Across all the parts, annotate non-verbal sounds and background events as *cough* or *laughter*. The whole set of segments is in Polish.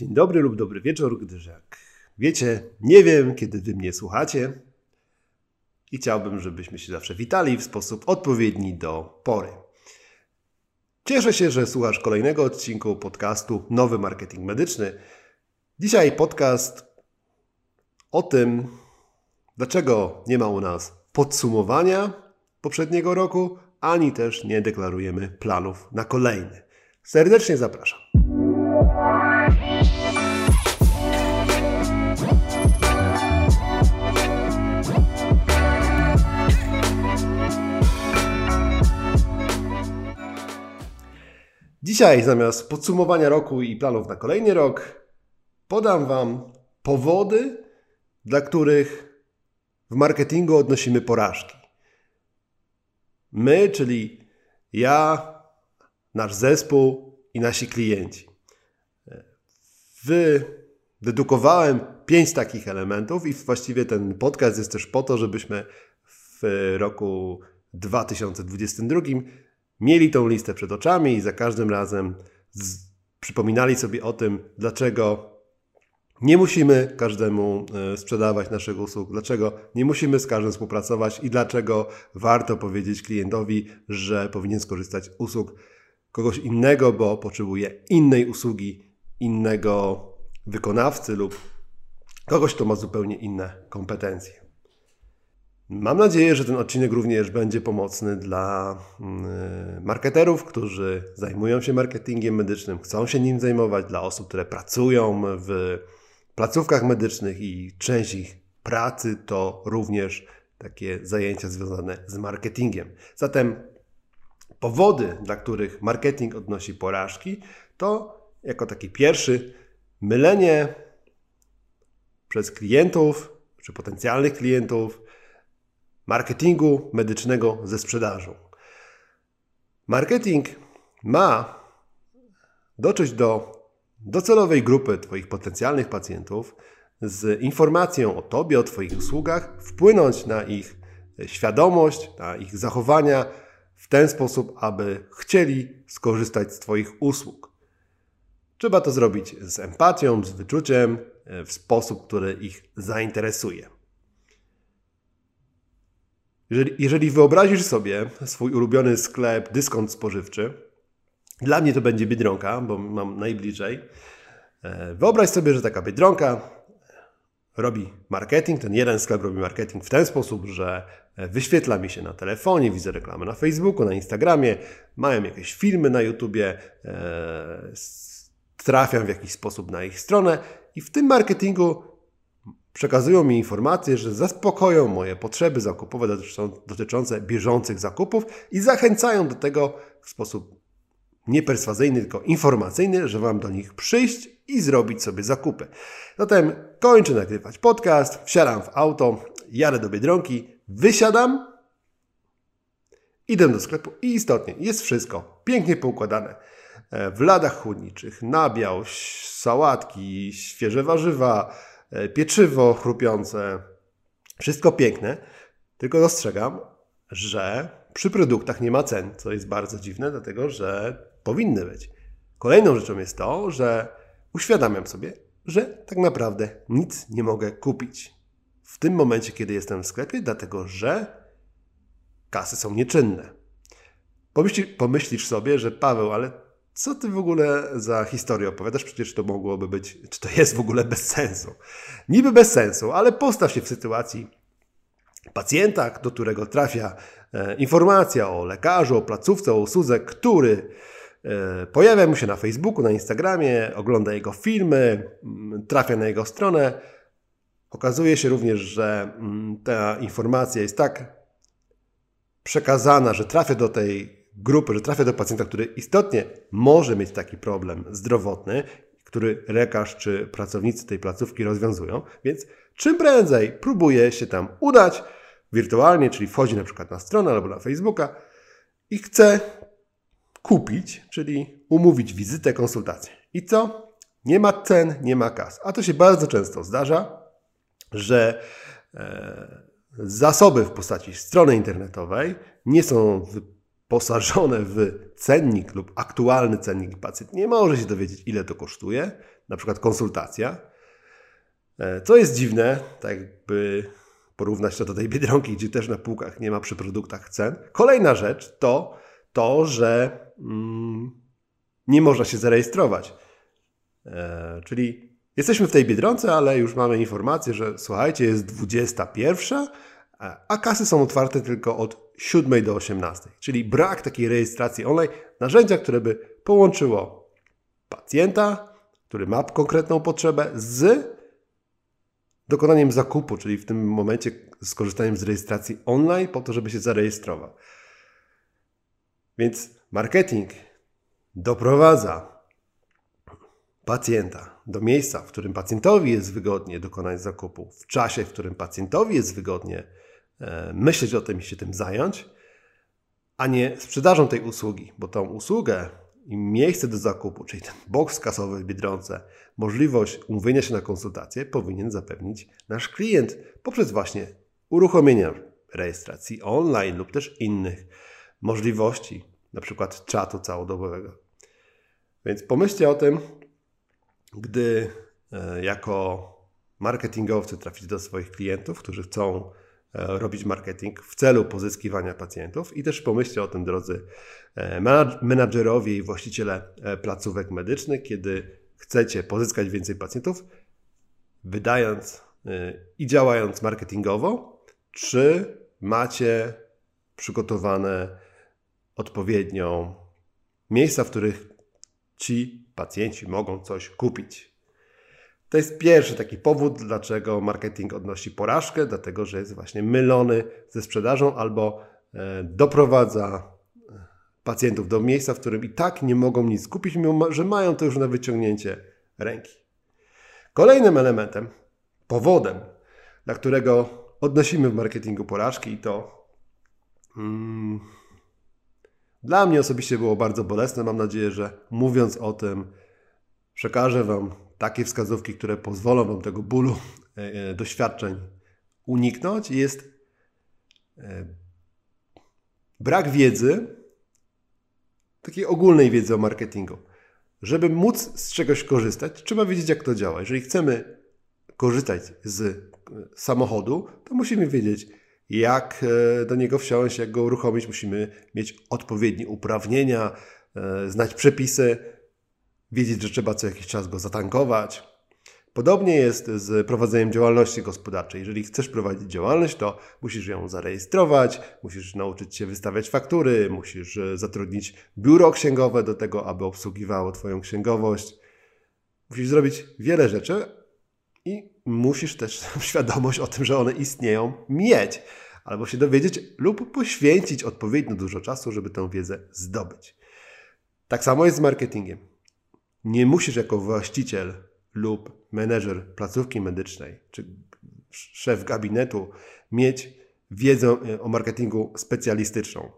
Dzień dobry lub dobry wieczór, gdyż jak wiecie, nie wiem, kiedy wy mnie słuchacie i chciałbym, żebyśmy się zawsze witali w sposób odpowiedni do pory. Cieszę się, że słuchasz kolejnego odcinku podcastu Nowy Marketing Medyczny. Dzisiaj podcast o tym, dlaczego nie ma u nas podsumowania poprzedniego roku, ani też nie deklarujemy planów na kolejny. Serdecznie zapraszam. Dzisiaj zamiast podsumowania roku i planów na kolejny rok, podam Wam powody, dla których w marketingu odnosimy porażki. My, czyli ja, nasz zespół i nasi klienci. Wydedukowałem pięć takich elementów i właściwie ten podcast jest też po to, żebyśmy w roku 2022 mieli tą listę przed oczami i za każdym razem z, przypominali sobie o tym, dlaczego nie musimy każdemu e, sprzedawać naszych usług, dlaczego nie musimy z każdym współpracować i dlaczego warto powiedzieć klientowi, że powinien skorzystać z usług kogoś innego, bo potrzebuje innej usługi, innego wykonawcy lub kogoś, kto ma zupełnie inne kompetencje. Mam nadzieję, że ten odcinek również będzie pomocny dla mm, marketerów, którzy zajmują się marketingiem medycznym, chcą się nim zajmować, dla osób, które pracują w placówkach medycznych i część ich pracy to również takie zajęcia związane z marketingiem. Zatem powody, dla których marketing odnosi porażki, to jako taki pierwszy mylenie przez klientów czy potencjalnych klientów marketingu medycznego ze sprzedażą. Marketing ma dotrzeć do docelowej grupy Twoich potencjalnych pacjentów z informacją o Tobie, o Twoich usługach, wpłynąć na ich świadomość, na ich zachowania w ten sposób, aby chcieli skorzystać z Twoich usług. Trzeba to zrobić z empatią, z wyczuciem, w sposób, który ich zainteresuje. Jeżeli, jeżeli wyobrazisz sobie swój ulubiony sklep, dyskont spożywczy, dla mnie to będzie Biedronka, bo mam najbliżej. E, wyobraź sobie, że taka Biedronka robi marketing, ten jeden sklep robi marketing w ten sposób, że wyświetla mi się na telefonie, widzę reklamy na Facebooku, na Instagramie, mają jakieś filmy na YouTubie, e, trafiam w jakiś sposób na ich stronę i w tym marketingu przekazują mi informacje, że zaspokoją moje potrzeby zakupowe dotyczące bieżących zakupów i zachęcają do tego w sposób nie perswazyjny, tylko informacyjny, że mam do nich przyjść i zrobić sobie zakupy. Zatem kończę nagrywać podcast, wsiadam w auto, jadę do Biedronki, wysiadam, idę do sklepu i istotnie jest wszystko pięknie poukładane. E, w ladach chłodniczych nabiał, sałatki, świeże warzywa, pieczywo chrupiące, wszystko piękne, tylko dostrzegam, że przy produktach nie ma cen, co jest bardzo dziwne, dlatego że powinny być. Kolejną rzeczą jest to, że uświadamiam sobie, że tak naprawdę nic nie mogę kupić w tym momencie, kiedy jestem w sklepie, dlatego że kasy są nieczynne. pomyślisz sobie, że Paweł, ale co ty w ogóle za historię opowiadasz? Przecież to mogłoby być, czy to jest w ogóle bez sensu. Niby bez sensu, ale postaw się w sytuacji pacjenta, do którego trafia e, informacja o lekarzu, o placówce, o usłudze, który e, pojawia mu się na Facebooku, na Instagramie, ogląda jego filmy, m, trafia na jego stronę. Okazuje się również, że mm, ta informacja jest tak przekazana, że trafia do tej grupy, że trafia do pacjenta, który istotnie może mieć taki problem zdrowotny, który lekarz czy pracownicy tej placówki rozwiązują, więc czym prędzej próbuje się tam udać wirtualnie, czyli wchodzi na przykład na stronę albo na Facebooka i chce kupić, czyli umówić wizytę, konsultację. I co? Nie ma cen, nie ma kas. A to się bardzo często zdarza, że e, zasoby w postaci strony internetowej nie są wyposażone w cennik lub aktualny cennik pacjent nie może się dowiedzieć, ile to kosztuje, na przykład konsultacja. E, co jest dziwne, tak jakby porównać to do tej biedronki, gdzie też na półkach nie ma przy produktach cen. Kolejna rzecz to to, że mm, nie można się zarejestrować. E, czyli jesteśmy w tej biedronce, ale już mamy informację, że słuchajcie, jest 21, a kasy są otwarte tylko od 7 do 18. Czyli brak takiej rejestracji online, narzędzia, które by połączyło pacjenta, który ma konkretną potrzebę, z dokonaniem zakupu, czyli w tym momencie skorzystaniem z rejestracji online po to, żeby się zarejestrował. Więc marketing doprowadza pacjenta do miejsca, w którym pacjentowi jest wygodnie dokonać zakupu, w czasie, w którym pacjentowi jest wygodnie myśleć o tym i się tym zająć, a nie sprzedażą tej usługi, bo tą usługę i miejsce do zakupu, czyli ten boks kasowy w Biedronce, możliwość umówienia się na konsultację powinien zapewnić nasz klient poprzez właśnie uruchomienie rejestracji online lub też innych możliwości, na przykład czatu całodobowego. Więc pomyślcie o tym, gdy e, jako marketingowcy traficie do swoich klientów, którzy chcą e, robić marketing w celu pozyskiwania pacjentów i też pomyślcie o tym, drodzy e, menadżerowie i właściciele placówek medycznych, kiedy chcecie pozyskać więcej pacjentów, wydając i działając marketingowo, czy macie przygotowane odpowiednio miejsca, w których ci pacjenci mogą coś kupić. To jest pierwszy taki powód, dlaczego marketing odnosi porażkę, dlatego że jest właśnie mylony ze sprzedażą albo e, doprowadza e, pacjentów do miejsca, w którym i tak nie mogą nic kupić, mimo że mają to już na wyciągnięcie ręki. Kolejnym elementem, powodem, dla którego odnosimy w marketingu porażki, i to mm, dla mnie osobiście było bardzo bolesne. Mam nadzieję, że mówiąc o tym, przekażę Wam takie wskazówki, które pozwolą Wam tego bólu e, e, doświadczeń uniknąć. Jest e, brak wiedzy, takiej ogólnej wiedzy o marketingu. Żeby móc z czegoś korzystać, trzeba wiedzieć, jak to działa. Jeżeli chcemy korzystać z samochodu, to musimy wiedzieć, jak do niego wsiąść, jak go uruchomić. Musimy mieć odpowiednie uprawnienia, znać przepisy, wiedzieć, że trzeba co jakiś czas go zatankować. Podobnie jest z prowadzeniem działalności gospodarczej. Jeżeli chcesz prowadzić działalność, to musisz ją zarejestrować, musisz nauczyć się wystawiać faktury, musisz e, zatrudnić biuro księgowe do tego, aby obsługiwało Twoją księgowość. Musisz zrobić wiele rzeczy, i musisz też *laughs* świadomość o tym, że one istnieją, mieć, albo się dowiedzieć lub poświęcić odpowiednio dużo czasu, żeby tę wiedzę zdobyć. Tak samo jest z marketingiem. Nie musisz jako właściciel lub menedżer placówki medycznej czy szef gabinetu mieć wiedzę e, o marketingu specjalistyczną.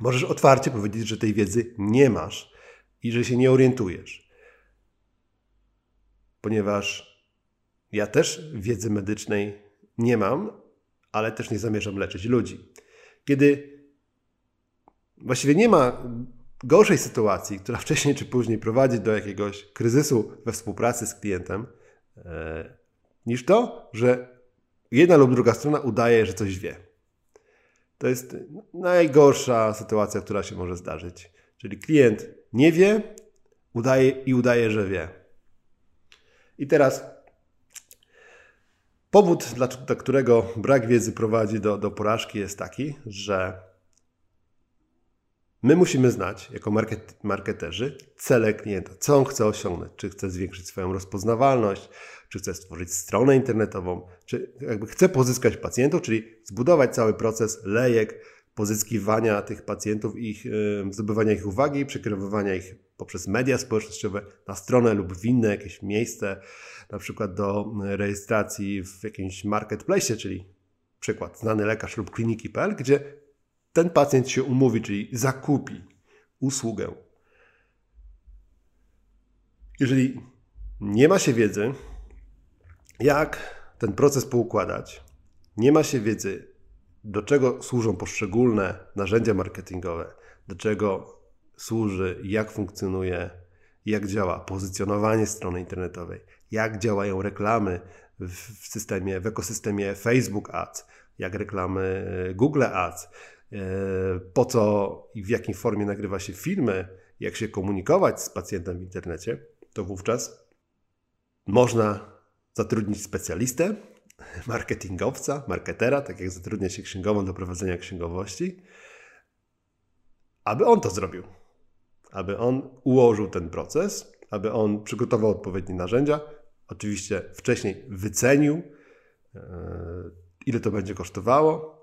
Możesz otwarcie powiedzieć, że tej wiedzy nie masz i że się nie orientujesz. Ponieważ ja też wiedzy medycznej nie mam, ale też nie zamierzam leczyć ludzi. Kiedy właściwie nie ma gorszej sytuacji, która *laughs* wcześniej czy później prowadzi do jakiegoś kryzysu we współpracy z klientem, e, niż to, że jedna lub druga strona udaje, że coś wie. To jest najgorsza sytuacja, która się może zdarzyć. Czyli klient nie wie, udaje i udaje, że wie. I teraz Powód, dla, którego brak wiedzy prowadzi do, do porażki, jest taki, że my musimy znać, jako market, marketerzy, cele klienta, co on chce osiągnąć. Czy chce zwiększyć swoją rozpoznawalność, czy chce stworzyć stronę internetową, czy jakby chce pozyskać pacjentów, czyli zbudować cały proces lejek, pozyskiwania tych pacjentów, ich, zdobywania ich uwagi przekierowywania ich poprzez media społecznościowe na stronę lub w inne jakieś miejsce, na przykład do rejestracji w jakimś marketplace, czyli przykład znany lekarz lub kliniki.pl, gdzie ten pacjent się umówi, czyli zakupi usługę. Jeżeli nie ma się wiedzy, jak ten proces poukładać, nie ma się wiedzy, do czego służą poszczególne narzędzia marketingowe, do czego służy, jak funkcjonuje jak działa pozycjonowanie strony internetowej, jak działają reklamy w systemie, w ekosystemie Facebook Ads, jak reklamy e, Google Ads, po co i w jakiej formie nagrywa się filmy, jak się komunikować z pacjentem w internecie, to wówczas można zatrudnić specjalistę, *laughs* marketingowca, marketera, tak jak zatrudnia się księgową do prowadzenia księgowości, aby on to zrobił, aby on ułożył ten proces, aby on przygotował odpowiednie narzędzia, oczywiście wcześniej wycenił, e, ile to będzie kosztowało,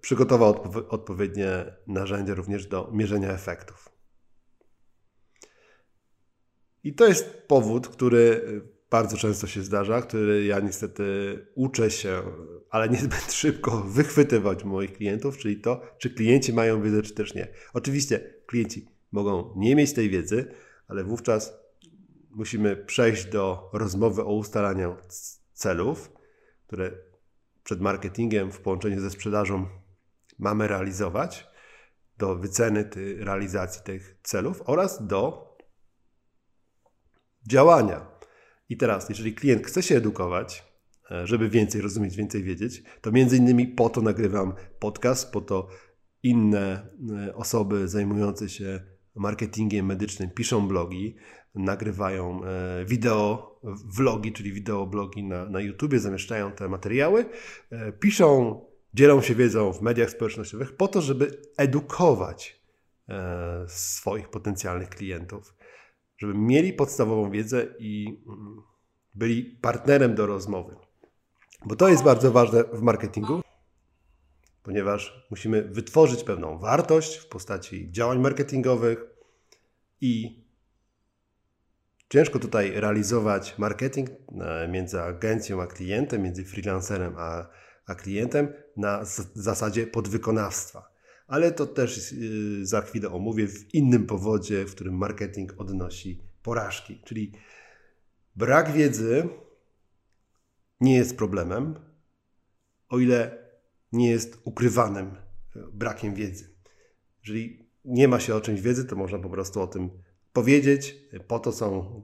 przygotował odpowiednie narzędzia również do mierzenia efektów. I to jest powód, który bardzo często się zdarza, który ja niestety uczę się, ale niezbyt *laughs* szybko wychwytywać moich klientów, czyli to, czy klienci mają wiedzę, czy też nie. Oczywiście klienci mogą nie mieć tej wiedzy, ale wówczas musimy przejść do rozmowy o ustalaniu celów, które przed marketingiem w połączeniu ze sprzedażą mamy realizować, do wyceny realizacji tych celów oraz do działania. I teraz, jeżeli klient chce się edukować, e, żeby więcej rozumieć, więcej wiedzieć, to między innymi po to nagrywam podcast, po to inne e, osoby zajmujące się marketingiem medycznym piszą blogi, nagrywają e, wideo, vlogi, czyli wideoblogi na, na YouTubie, zamieszczają te materiały, piszą, dzielą się wiedzą w mediach społecznościowych po to, żeby edukować swoich potencjalnych klientów żeby mieli podstawową wiedzę i mm, byli partnerem do rozmowy. Bo to jest bardzo ważne w marketingu, ponieważ musimy wytworzyć pewną wartość w postaci działań marketingowych i ciężko tutaj realizować marketing e, między agencją a klientem, między freelancerem a, a klientem na zasadzie podwykonawstwa ale to też y, za chwilę omówię w innym powodzie, w którym marketing odnosi porażki. Czyli brak wiedzy nie jest problemem, o ile nie jest ukrywanym y, brakiem wiedzy. Jeżeli nie ma się o czymś wiedzy, to można po prostu o tym powiedzieć. Po to są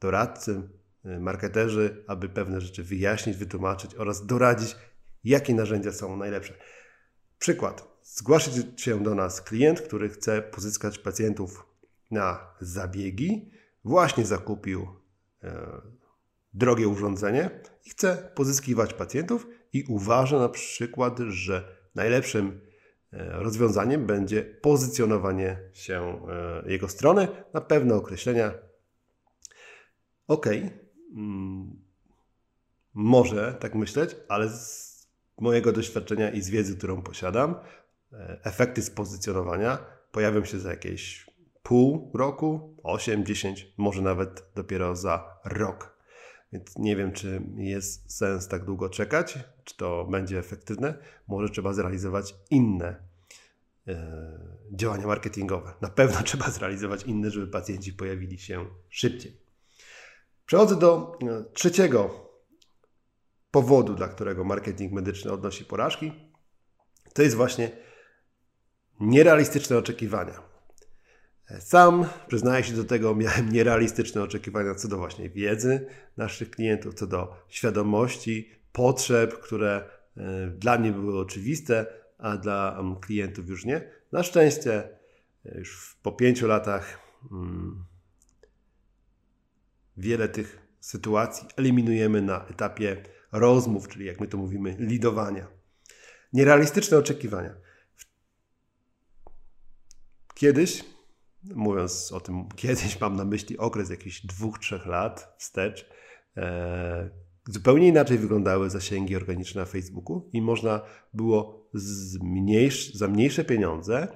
doradcy, y, marketerzy, aby pewne rzeczy wyjaśnić, wytłumaczyć oraz doradzić, jakie narzędzia są najlepsze. Przykład. Zgłasza się do nas klient, który chce pozyskać pacjentów na zabiegi. Właśnie zakupił e, drogie urządzenie i chce pozyskiwać pacjentów i uważa na przykład, że najlepszym rozwiązaniem będzie pozycjonowanie się e, jego strony na pewne określenia. Ok, mm, może tak myśleć, ale z mojego doświadczenia i z wiedzy, którą posiadam, E, efekty z pozycjonowania pojawią się za jakieś pół roku, 8, 10, może nawet dopiero za rok. Więc nie wiem, czy jest sens tak długo czekać, czy to będzie efektywne. Może trzeba zrealizować inne e, działania marketingowe. Na pewno *laughs* trzeba zrealizować inne, żeby pacjenci pojawili się szybciej. Przechodzę do e, trzeciego powodu, dla którego marketing medyczny odnosi porażki. To jest właśnie Nierealistyczne oczekiwania. Sam, przyznaję się do tego, *laughs* miałem nierealistyczne oczekiwania co do właśnie wiedzy naszych klientów, co do świadomości, potrzeb, które e, dla mnie były oczywiste, a dla klientów już nie. Na szczęście e, już po pięciu latach mm, wiele tych sytuacji eliminujemy na etapie rozmów, czyli jak my to mówimy, lidowania. Nierealistyczne oczekiwania. Kiedyś, mówiąc o tym kiedyś, mam na myśli okres jakichś dwóch, trzech lat wstecz, e, zupełnie inaczej wyglądały zasięgi organiczne na Facebooku i można było za mniejsze pieniądze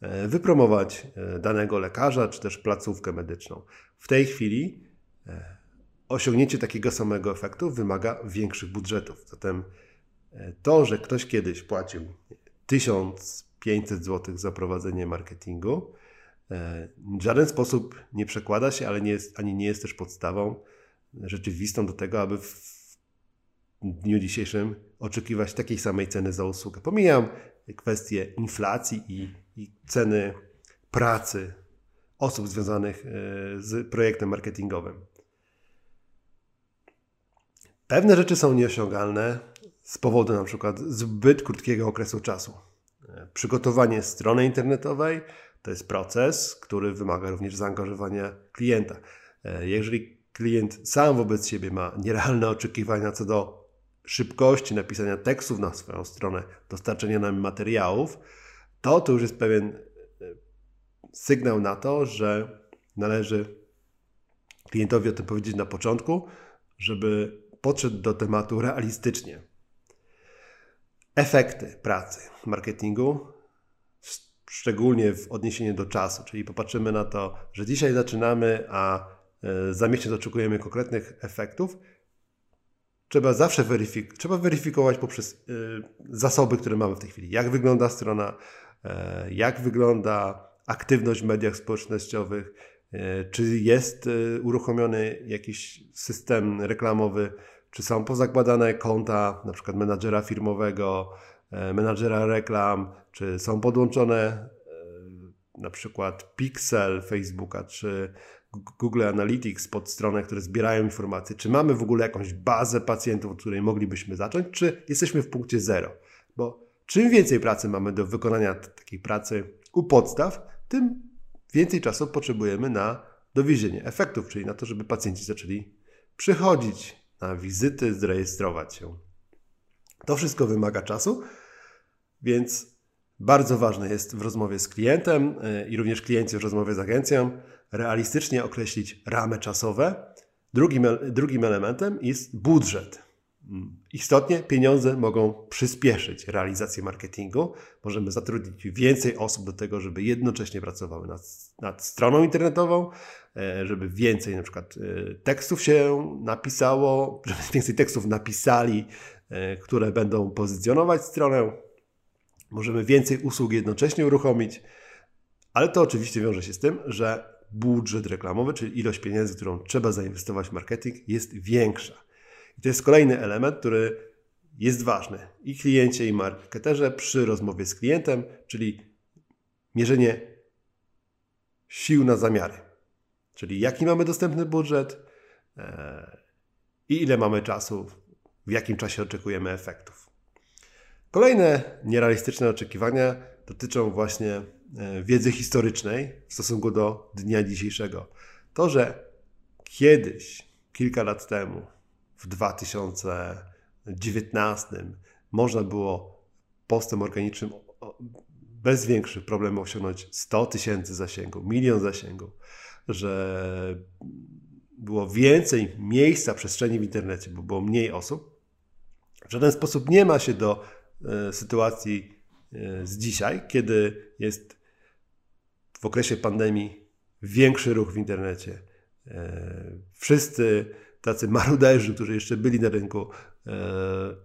e, wypromować e, danego lekarza czy też placówkę medyczną. W tej chwili e, osiągnięcie takiego samego efektu wymaga większych budżetów. Zatem to, że ktoś kiedyś płacił 1000 500 zł za prowadzenie marketingu. W żaden sposób nie przekłada się, ale nie jest, ani nie jest też podstawą rzeczywistą do tego, aby w dniu dzisiejszym oczekiwać takiej samej ceny za usługę. Pomijam kwestię inflacji i, i ceny pracy osób związanych e, z projektem marketingowym. Pewne rzeczy są nieosiągalne z powodu na przykład zbyt krótkiego okresu czasu. E, przygotowanie strony internetowej to jest proces, który wymaga również zaangażowania klienta. E, jeżeli klient sam wobec siebie ma nierealne oczekiwania co do szybkości napisania tekstów na swoją stronę, dostarczenia nam materiałów, to to już jest pewien e, sygnał na to, że należy klientowi o tym powiedzieć na początku, żeby podszedł do tematu realistycznie. Efekty pracy marketingu, szczególnie w odniesieniu do czasu, czyli popatrzymy na to, że dzisiaj zaczynamy, a za miesiąc oczekujemy konkretnych efektów, trzeba zawsze weryfik trzeba weryfikować poprzez y, zasoby, które mamy w tej chwili. Jak wygląda strona, y, jak wygląda aktywność w mediach społecznościowych, czy jest uruchomiony jakiś system reklamowy, czy są pozakładane konta, na przykład menadżera firmowego, menadżera reklam, czy są podłączone na przykład Pixel Facebooka, czy Google Analytics pod stronę, które zbierają informacje, czy mamy w ogóle jakąś bazę pacjentów, od której moglibyśmy zacząć, czy jesteśmy w punkcie zero. Bo czym więcej pracy mamy do wykonania takiej pracy u podstaw, tym więcej czasu potrzebujemy na dowiezienie efektów, czyli na to, żeby pacjenci zaczęli przychodzić na wizyty, zrejestrować się. To wszystko wymaga czasu, więc bardzo ważne jest w rozmowie z klientem y, i również klienci w rozmowie z agencją realistycznie określić ramy czasowe. Drugim, drugim elementem jest budżet. Istotnie pieniądze mogą przyspieszyć realizację marketingu. Możemy zatrudnić więcej osób do tego, żeby jednocześnie pracowały nad, nad stroną internetową, e, żeby więcej na przykład e, tekstów się napisało, żeby *laughs* więcej tekstów napisali, e, które będą pozycjonować stronę. Możemy więcej usług jednocześnie uruchomić, ale to oczywiście wiąże się z tym, że budżet reklamowy, czyli ilość pieniędzy, którą trzeba zainwestować w marketing, jest większa. I to jest kolejny element, który jest ważny i kliencie, i marketerze przy rozmowie z klientem, czyli mierzenie sił na zamiary. Czyli jaki mamy dostępny budżet e, i ile mamy czasu, w jakim czasie oczekujemy efektów. Kolejne nierealistyczne oczekiwania dotyczą właśnie wiedzy historycznej w stosunku do dnia dzisiejszego. To, że kiedyś, kilka lat temu, w 2019, można było postem organicznym bez większych problemów osiągnąć 100 tysięcy zasięgów, milion zasięgów, że było więcej miejsca, przestrzeni w internecie, bo było mniej osób. W żaden sposób nie ma się do e, sytuacji E, z dzisiaj, kiedy jest w okresie pandemii większy ruch w internecie. E, wszyscy tacy maruderzy, którzy jeszcze byli na rynku e,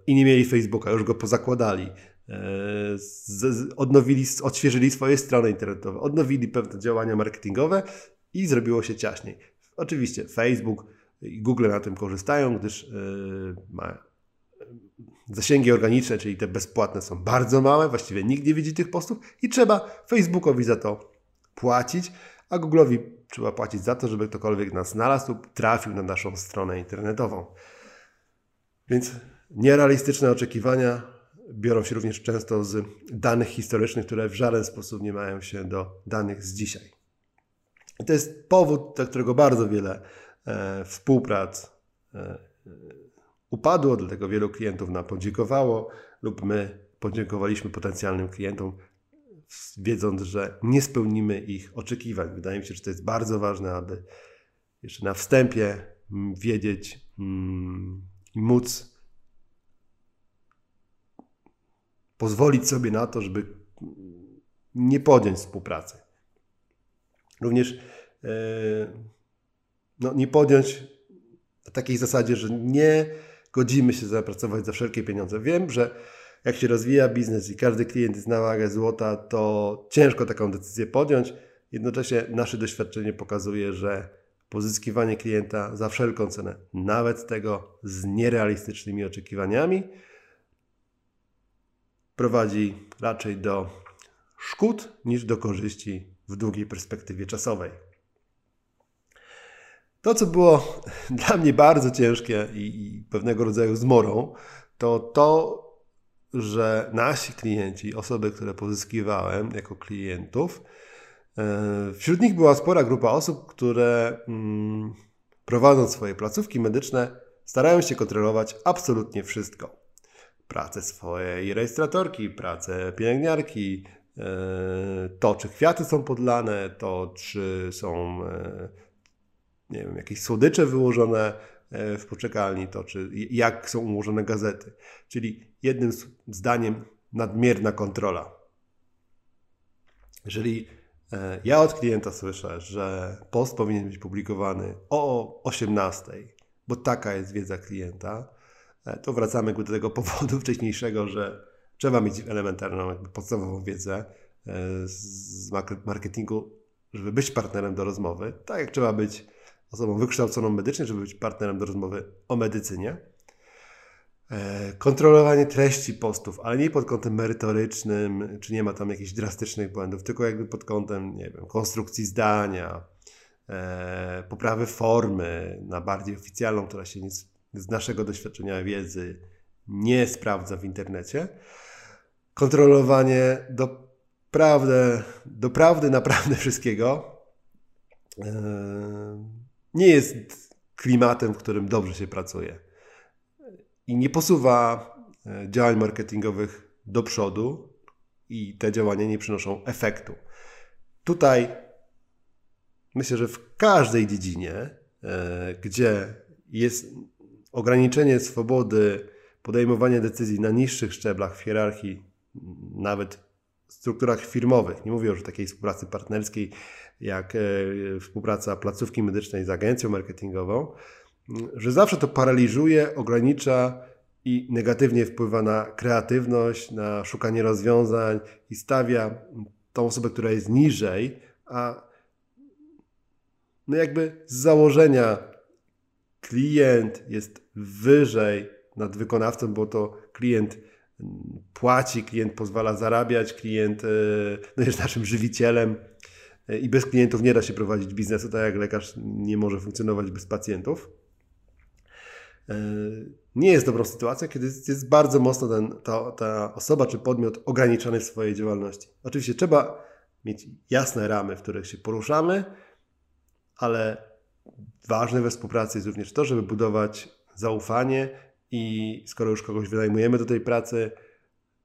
i nie mieli Facebooka, już go pozakładali, odnowili, odświeżyli swoje strony internetowe, odnowili pewne działania marketingowe i zrobiło się ciaśniej. Oczywiście Facebook i Google na tym korzystają, gdyż ma Zasięgi organiczne, czyli te bezpłatne, są bardzo małe, właściwie nikt nie widzi tych postów i trzeba Facebookowi za to płacić, a Google'owi trzeba płacić za to, żeby ktokolwiek nas znalazł lub trafił na naszą stronę internetową. Więc nierealistyczne oczekiwania biorą się również często z danych historycznych, które w żaden sposób nie mają się do danych z dzisiaj. I to jest powód, dla którego bardzo wiele e, współprac e, upadło, dlatego wielu klientów nam podziękowało lub my podziękowaliśmy potencjalnym klientom, wiedząc, że nie spełnimy ich oczekiwań. Wydaje mi się, że to jest bardzo ważne, aby jeszcze na wstępie mm, wiedzieć mm, i móc pozwolić sobie na to, żeby nie podjąć współpracy. Również yy, no, nie podjąć w takiej zasadzie, że nie godzimy się zapracować za wszelkie pieniądze. Wiem, że jak się rozwija biznes i każdy klient zna wagę złota, to ciężko taką decyzję podjąć. Jednocześnie nasze doświadczenie pokazuje, że pozyskiwanie klienta za wszelką cenę, nawet tego z nierealistycznymi oczekiwaniami, prowadzi raczej do szkód niż do korzyści w długiej perspektywie czasowej. To, co było *laughs* dla mnie bardzo ciężkie i, i pewnego rodzaju zmorą, to to, że nasi klienci, osoby, które pozyskiwałem jako klientów, e, wśród nich była spora grupa osób, które mm, prowadząc swoje placówki medyczne, starają się kontrolować absolutnie wszystko. Pracę swojej rejestratorki, pracę pielęgniarki, e, to czy kwiaty są podlane, to czy są e, nie wiem, jakieś słodycze wyłożone w poczekalni, to czy jak są ułożone gazety. Czyli jednym zdaniem nadmierna kontrola. Jeżeli e, ja od klienta słyszę, że post powinien być publikowany o 18, bo taka jest wiedza klienta, e, to wracamy do tego *laughs* powodu wcześniejszego, że trzeba mieć elementarną, podstawową wiedzę z marketingu, żeby być partnerem do rozmowy, tak jak trzeba być osobą wykształconą medycznie, żeby być partnerem do rozmowy o medycynie. E, kontrolowanie treści postów, ale nie pod kątem merytorycznym, czy nie ma tam jakichś drastycznych błędów, tylko jakby pod kątem, nie wiem, konstrukcji zdania, e, poprawy formy na bardziej oficjalną, która się z naszego doświadczenia wiedzy nie sprawdza w internecie. Kontrolowanie do prawdy, do prawdy naprawdę wszystkiego. Nie jest klimatem, w którym dobrze się pracuje. I nie posuwa e, działań marketingowych do przodu i te działania nie przynoszą efektu. Tutaj myślę, że w każdej dziedzinie, e, gdzie jest ograniczenie swobody podejmowania decyzji na niższych szczeblach w hierarchii, nawet strukturach firmowych, nie mówię już o takiej współpracy partnerskiej, jak e, współpraca placówki medycznej z agencją marketingową, że zawsze to paraliżuje, ogranicza i negatywnie wpływa na kreatywność, na szukanie rozwiązań i stawia tą osobę, która jest niżej, a no jakby z założenia klient jest wyżej nad wykonawcą, bo to klient płaci, klient pozwala zarabiać, klient e, no jest naszym żywicielem i bez klientów nie da się prowadzić biznesu, tak jak lekarz nie może funkcjonować bez pacjentów. E, nie jest dobrą sytuacją, kiedy jest bardzo mocno ten, ta, ta osoba czy podmiot ograniczony w swojej działalności. Oczywiście trzeba mieć jasne ramy, w których się poruszamy, ale ważne we współpracy jest również to, żeby budować zaufanie i skoro już kogoś wynajmujemy do tej pracy,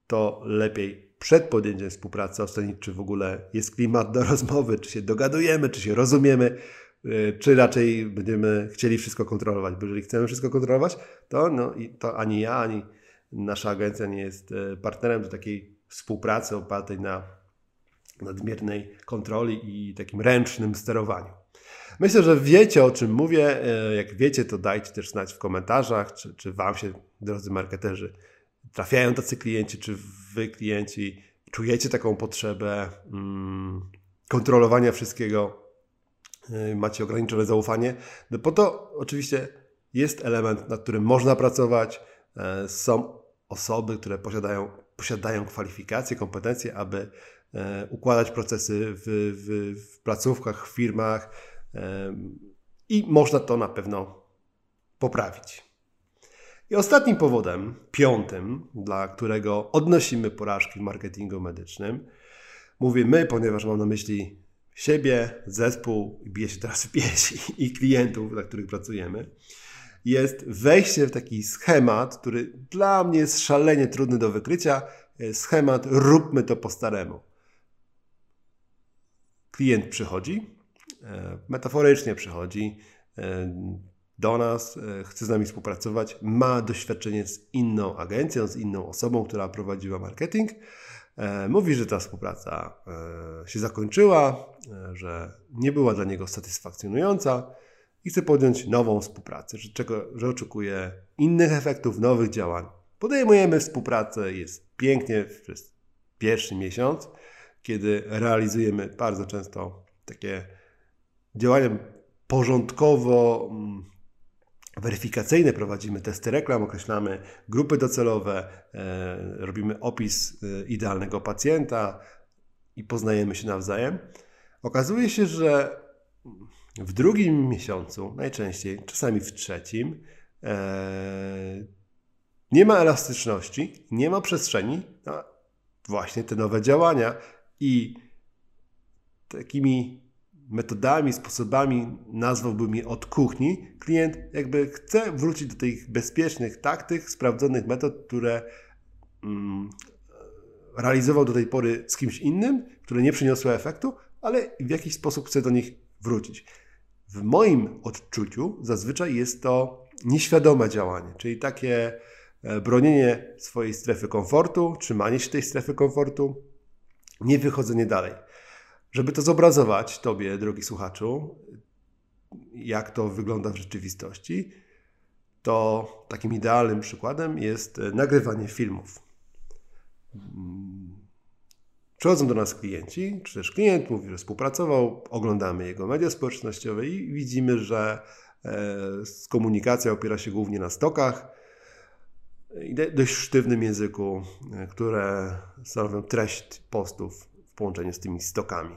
to lepiej przed podjęciem współpracy ocenić, czy w ogóle jest klimat do rozmowy, czy się dogadujemy, czy się rozumiemy, y, czy raczej będziemy chcieli wszystko kontrolować. Bo jeżeli chcemy wszystko kontrolować, to, no, to ani ja, ani nasza agencja nie jest y, partnerem do takiej współpracy opartej na nadmiernej kontroli i takim ręcznym sterowaniu. Myślę, że wiecie o czym mówię. Y, jak wiecie, to dajcie też znać w komentarzach, czy, czy Wam się, drodzy marketerzy, trafiają tacy klienci, czy wy klienci czujecie taką potrzebę mm, kontrolowania wszystkiego, y, macie ograniczone zaufanie, no po to oczywiście jest element, nad którym można pracować. E, są osoby, które posiadają, posiadają kwalifikacje, kompetencje, aby e, układać procesy w, w, w placówkach, w firmach e, i można to na pewno poprawić. I ostatnim powodem, piątym, dla którego odnosimy porażki w marketingu medycznym, mówię my, ponieważ mam na myśli siebie, zespół, bije się teraz *laughs* w piesi i klientów, dla których pracujemy, jest wejście w taki schemat, który dla mnie jest szalenie trudny do wykrycia. Schemat róbmy to po staremu. Klient przychodzi, e, metaforycznie przychodzi, e, do nas, e, chce z nami współpracować, ma doświadczenie z inną agencją, z inną osobą, która prowadziła marketing. E, mówi, że ta współpraca e, się zakończyła, że nie była dla niego satysfakcjonująca i chce podjąć nową współpracę, że, czego, że oczekuje innych efektów, nowych działań. Podejmujemy współpracę, jest pięknie przez pierwszy miesiąc, kiedy realizujemy bardzo często takie działania porządkowo mm, weryfikacyjne, prowadzimy testy reklam, określamy grupy docelowe, e, robimy opis e, idealnego pacjenta i poznajemy się nawzajem. Okazuje się, że w drugim miesiącu, najczęściej, czasami w trzecim, e, nie ma elastyczności, nie ma przestrzeni na właśnie te nowe działania i takimi metodami, sposobami, nazwałbym je od kuchni, klient jakby chce wrócić do tych bezpiecznych taktyk, sprawdzonych metod, które mm, realizował do tej pory z kimś innym, które nie przyniosły efektu, ale w jakiś sposób chce do nich wrócić. W moim odczuciu zazwyczaj jest to nieświadome działanie, czyli takie e, bronienie swojej strefy komfortu, trzymanie się tej strefy komfortu, nie wychodzenie dalej. Żeby to zobrazować Tobie, drogi słuchaczu, jak to wygląda w rzeczywistości, to takim idealnym przykładem jest e, nagrywanie filmów. Przychodzą do nas klienci, czy też klient mówi, że współpracował, oglądamy jego media społecznościowe i widzimy, że e, komunikacja opiera się głównie na stokach i dość sztywnym języku, e, które stanowią treść postów w połączeniu z tymi stokami.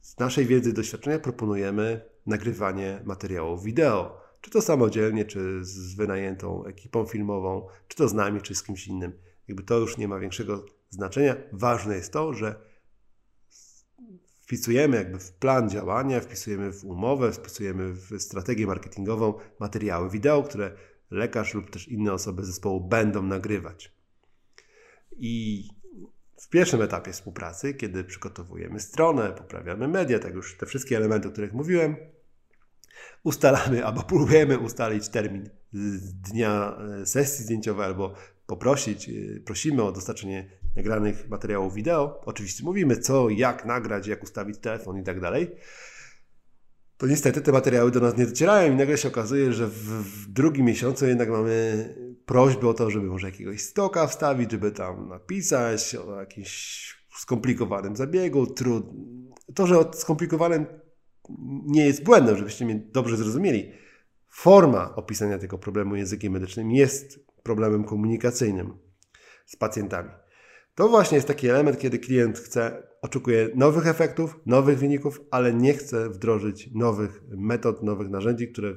Z naszej wiedzy i doświadczenia proponujemy nagrywanie materiałów wideo, czy to samodzielnie, czy z wynajętą ekipą filmową, czy to z nami, czy z kimś innym. Jakby to już nie ma większego znaczenia. Ważne jest to, że wpisujemy jakby w plan działania, wpisujemy w umowę, wpisujemy w strategię marketingową materiały wideo, które lekarz lub też inne osoby zespołu będą nagrywać. I w pierwszym etapie współpracy, kiedy przygotowujemy stronę, poprawiamy media, tak już te wszystkie elementy, o których mówiłem, ustalamy albo próbujemy ustalić termin dnia e, sesji zdjęciowej albo poprosić, e, prosimy o dostarczenie nagranych materiałów wideo. Oczywiście mówimy co, jak nagrać, jak ustawić telefon i tak dalej. To niestety te materiały do nas nie docierają i nagle się okazuje, że w, w drugim miesiącu jednak mamy prośbę o to, żeby może jakiegoś stoka wstawić, żeby tam napisać o jakimś skomplikowanym zabiegu. Trud... To, że o skomplikowanym nie jest błędem, żebyście mnie dobrze zrozumieli. Forma opisania tego problemu językiem medycznym jest problemem komunikacyjnym z pacjentami. To właśnie jest taki element, kiedy klient chce, oczekuje nowych efektów, nowych wyników, ale nie chce wdrożyć nowych metod, nowych narzędzi, które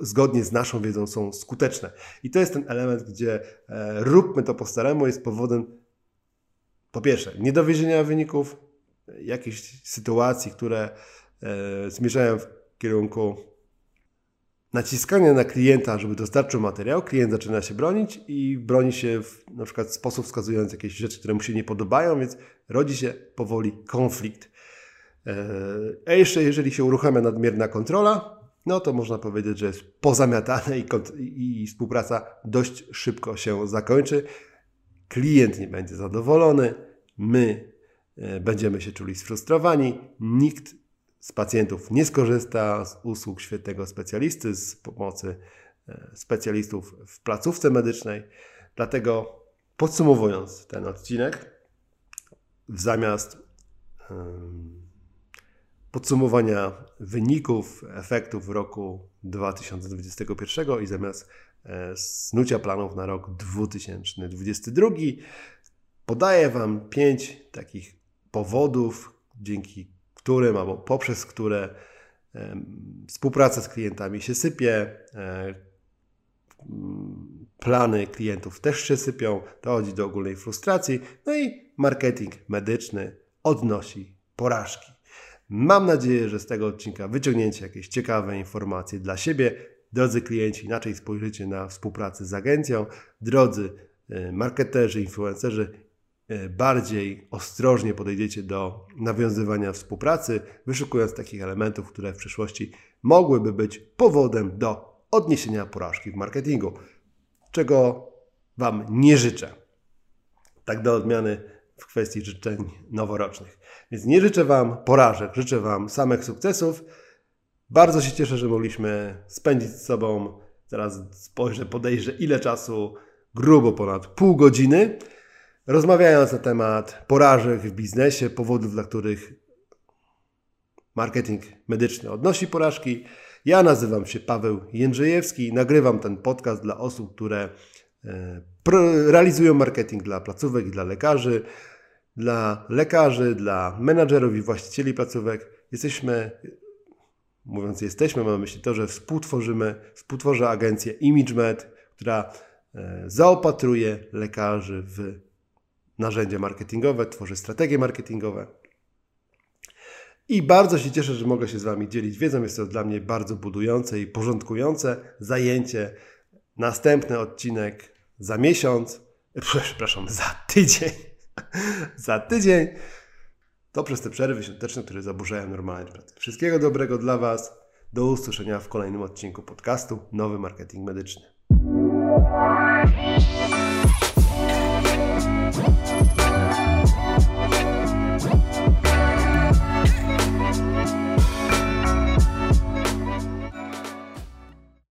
zgodnie z naszą wiedzą są skuteczne. I to jest ten element, gdzie e, róbmy to po staremu, jest powodem po pierwsze niedowiezienia wyników, jakichś sytuacji, które e, zmierzają w kierunku naciskania na klienta, żeby dostarczył materiał, klient zaczyna się bronić i broni się w na przykład sposób wskazując jakieś rzeczy, które mu się nie podobają, więc rodzi się powoli konflikt. E, a jeszcze jeżeli się uruchamia nadmierna kontrola, no to można powiedzieć, że jest pozamiatane i, i współpraca dość szybko się zakończy. Klient nie będzie zadowolony, my e, będziemy się czuli sfrustrowani, nikt z pacjentów nie skorzysta z usług świetnego specjalisty, z pomocy e, specjalistów w placówce medycznej. Dlatego podsumowując ten odcinek, zamiast podsumowania wyników, efektów roku 2021 i zamiast e, snucia planów na rok 2022, podaję Wam pięć takich powodów, dzięki którym albo poprzez które współpraca z klientami się sypie, e, plany klientów też się sypią, dochodzi do ogólnej frustracji, no i marketing medyczny odnosi porażki. Mam nadzieję, że z tego odcinka wyciągnięcie jakieś ciekawe informacje dla siebie. Drodzy klienci, inaczej spojrzycie na współpracę z agencją. Drodzy e, marketerzy, influencerzy, E, bardziej ostrożnie podejdziecie do nawiązywania współpracy, wyszukując takich elementów, które w przyszłości mogłyby być powodem do odniesienia porażki w marketingu, czego Wam nie życzę. Tak do odmiany w kwestii życzeń noworocznych. Więc nie życzę Wam porażek, życzę Wam samych sukcesów. Bardzo się cieszę, że mogliśmy spędzić z sobą, teraz spojrzę, podejrzę ile czasu, grubo ponad pół godziny rozmawiając na temat porażek w biznesie, powodów, dla których marketing medyczny odnosi porażki. Ja nazywam się Paweł Jędrzejewski, nagrywam ten podcast dla osób, które realizują marketing dla placówek i dla lekarzy, dla lekarzy, dla menadżerów i właścicieli placówek. Jesteśmy mówiąc jesteśmy, mam na myśli to, że współtworzymy, współtworzę agencję ImageMed, która e, zaopatruje lekarzy w narzędzia marketingowe, tworzy strategie marketingowe. I bardzo się cieszę, że mogę się z Wami dzielić wiedzą. Jest to dla mnie bardzo budujące i porządkujące zajęcie. Następny odcinek za miesiąc, przepraszam, *laughs* za tydzień. *laughs* za tydzień to przez te przerwy świąteczne, które zaburzają normalnie pracę. Wszystkiego dobrego dla Was. Do usłyszenia w kolejnym odcinku podcastu Nowy Marketing Medyczny.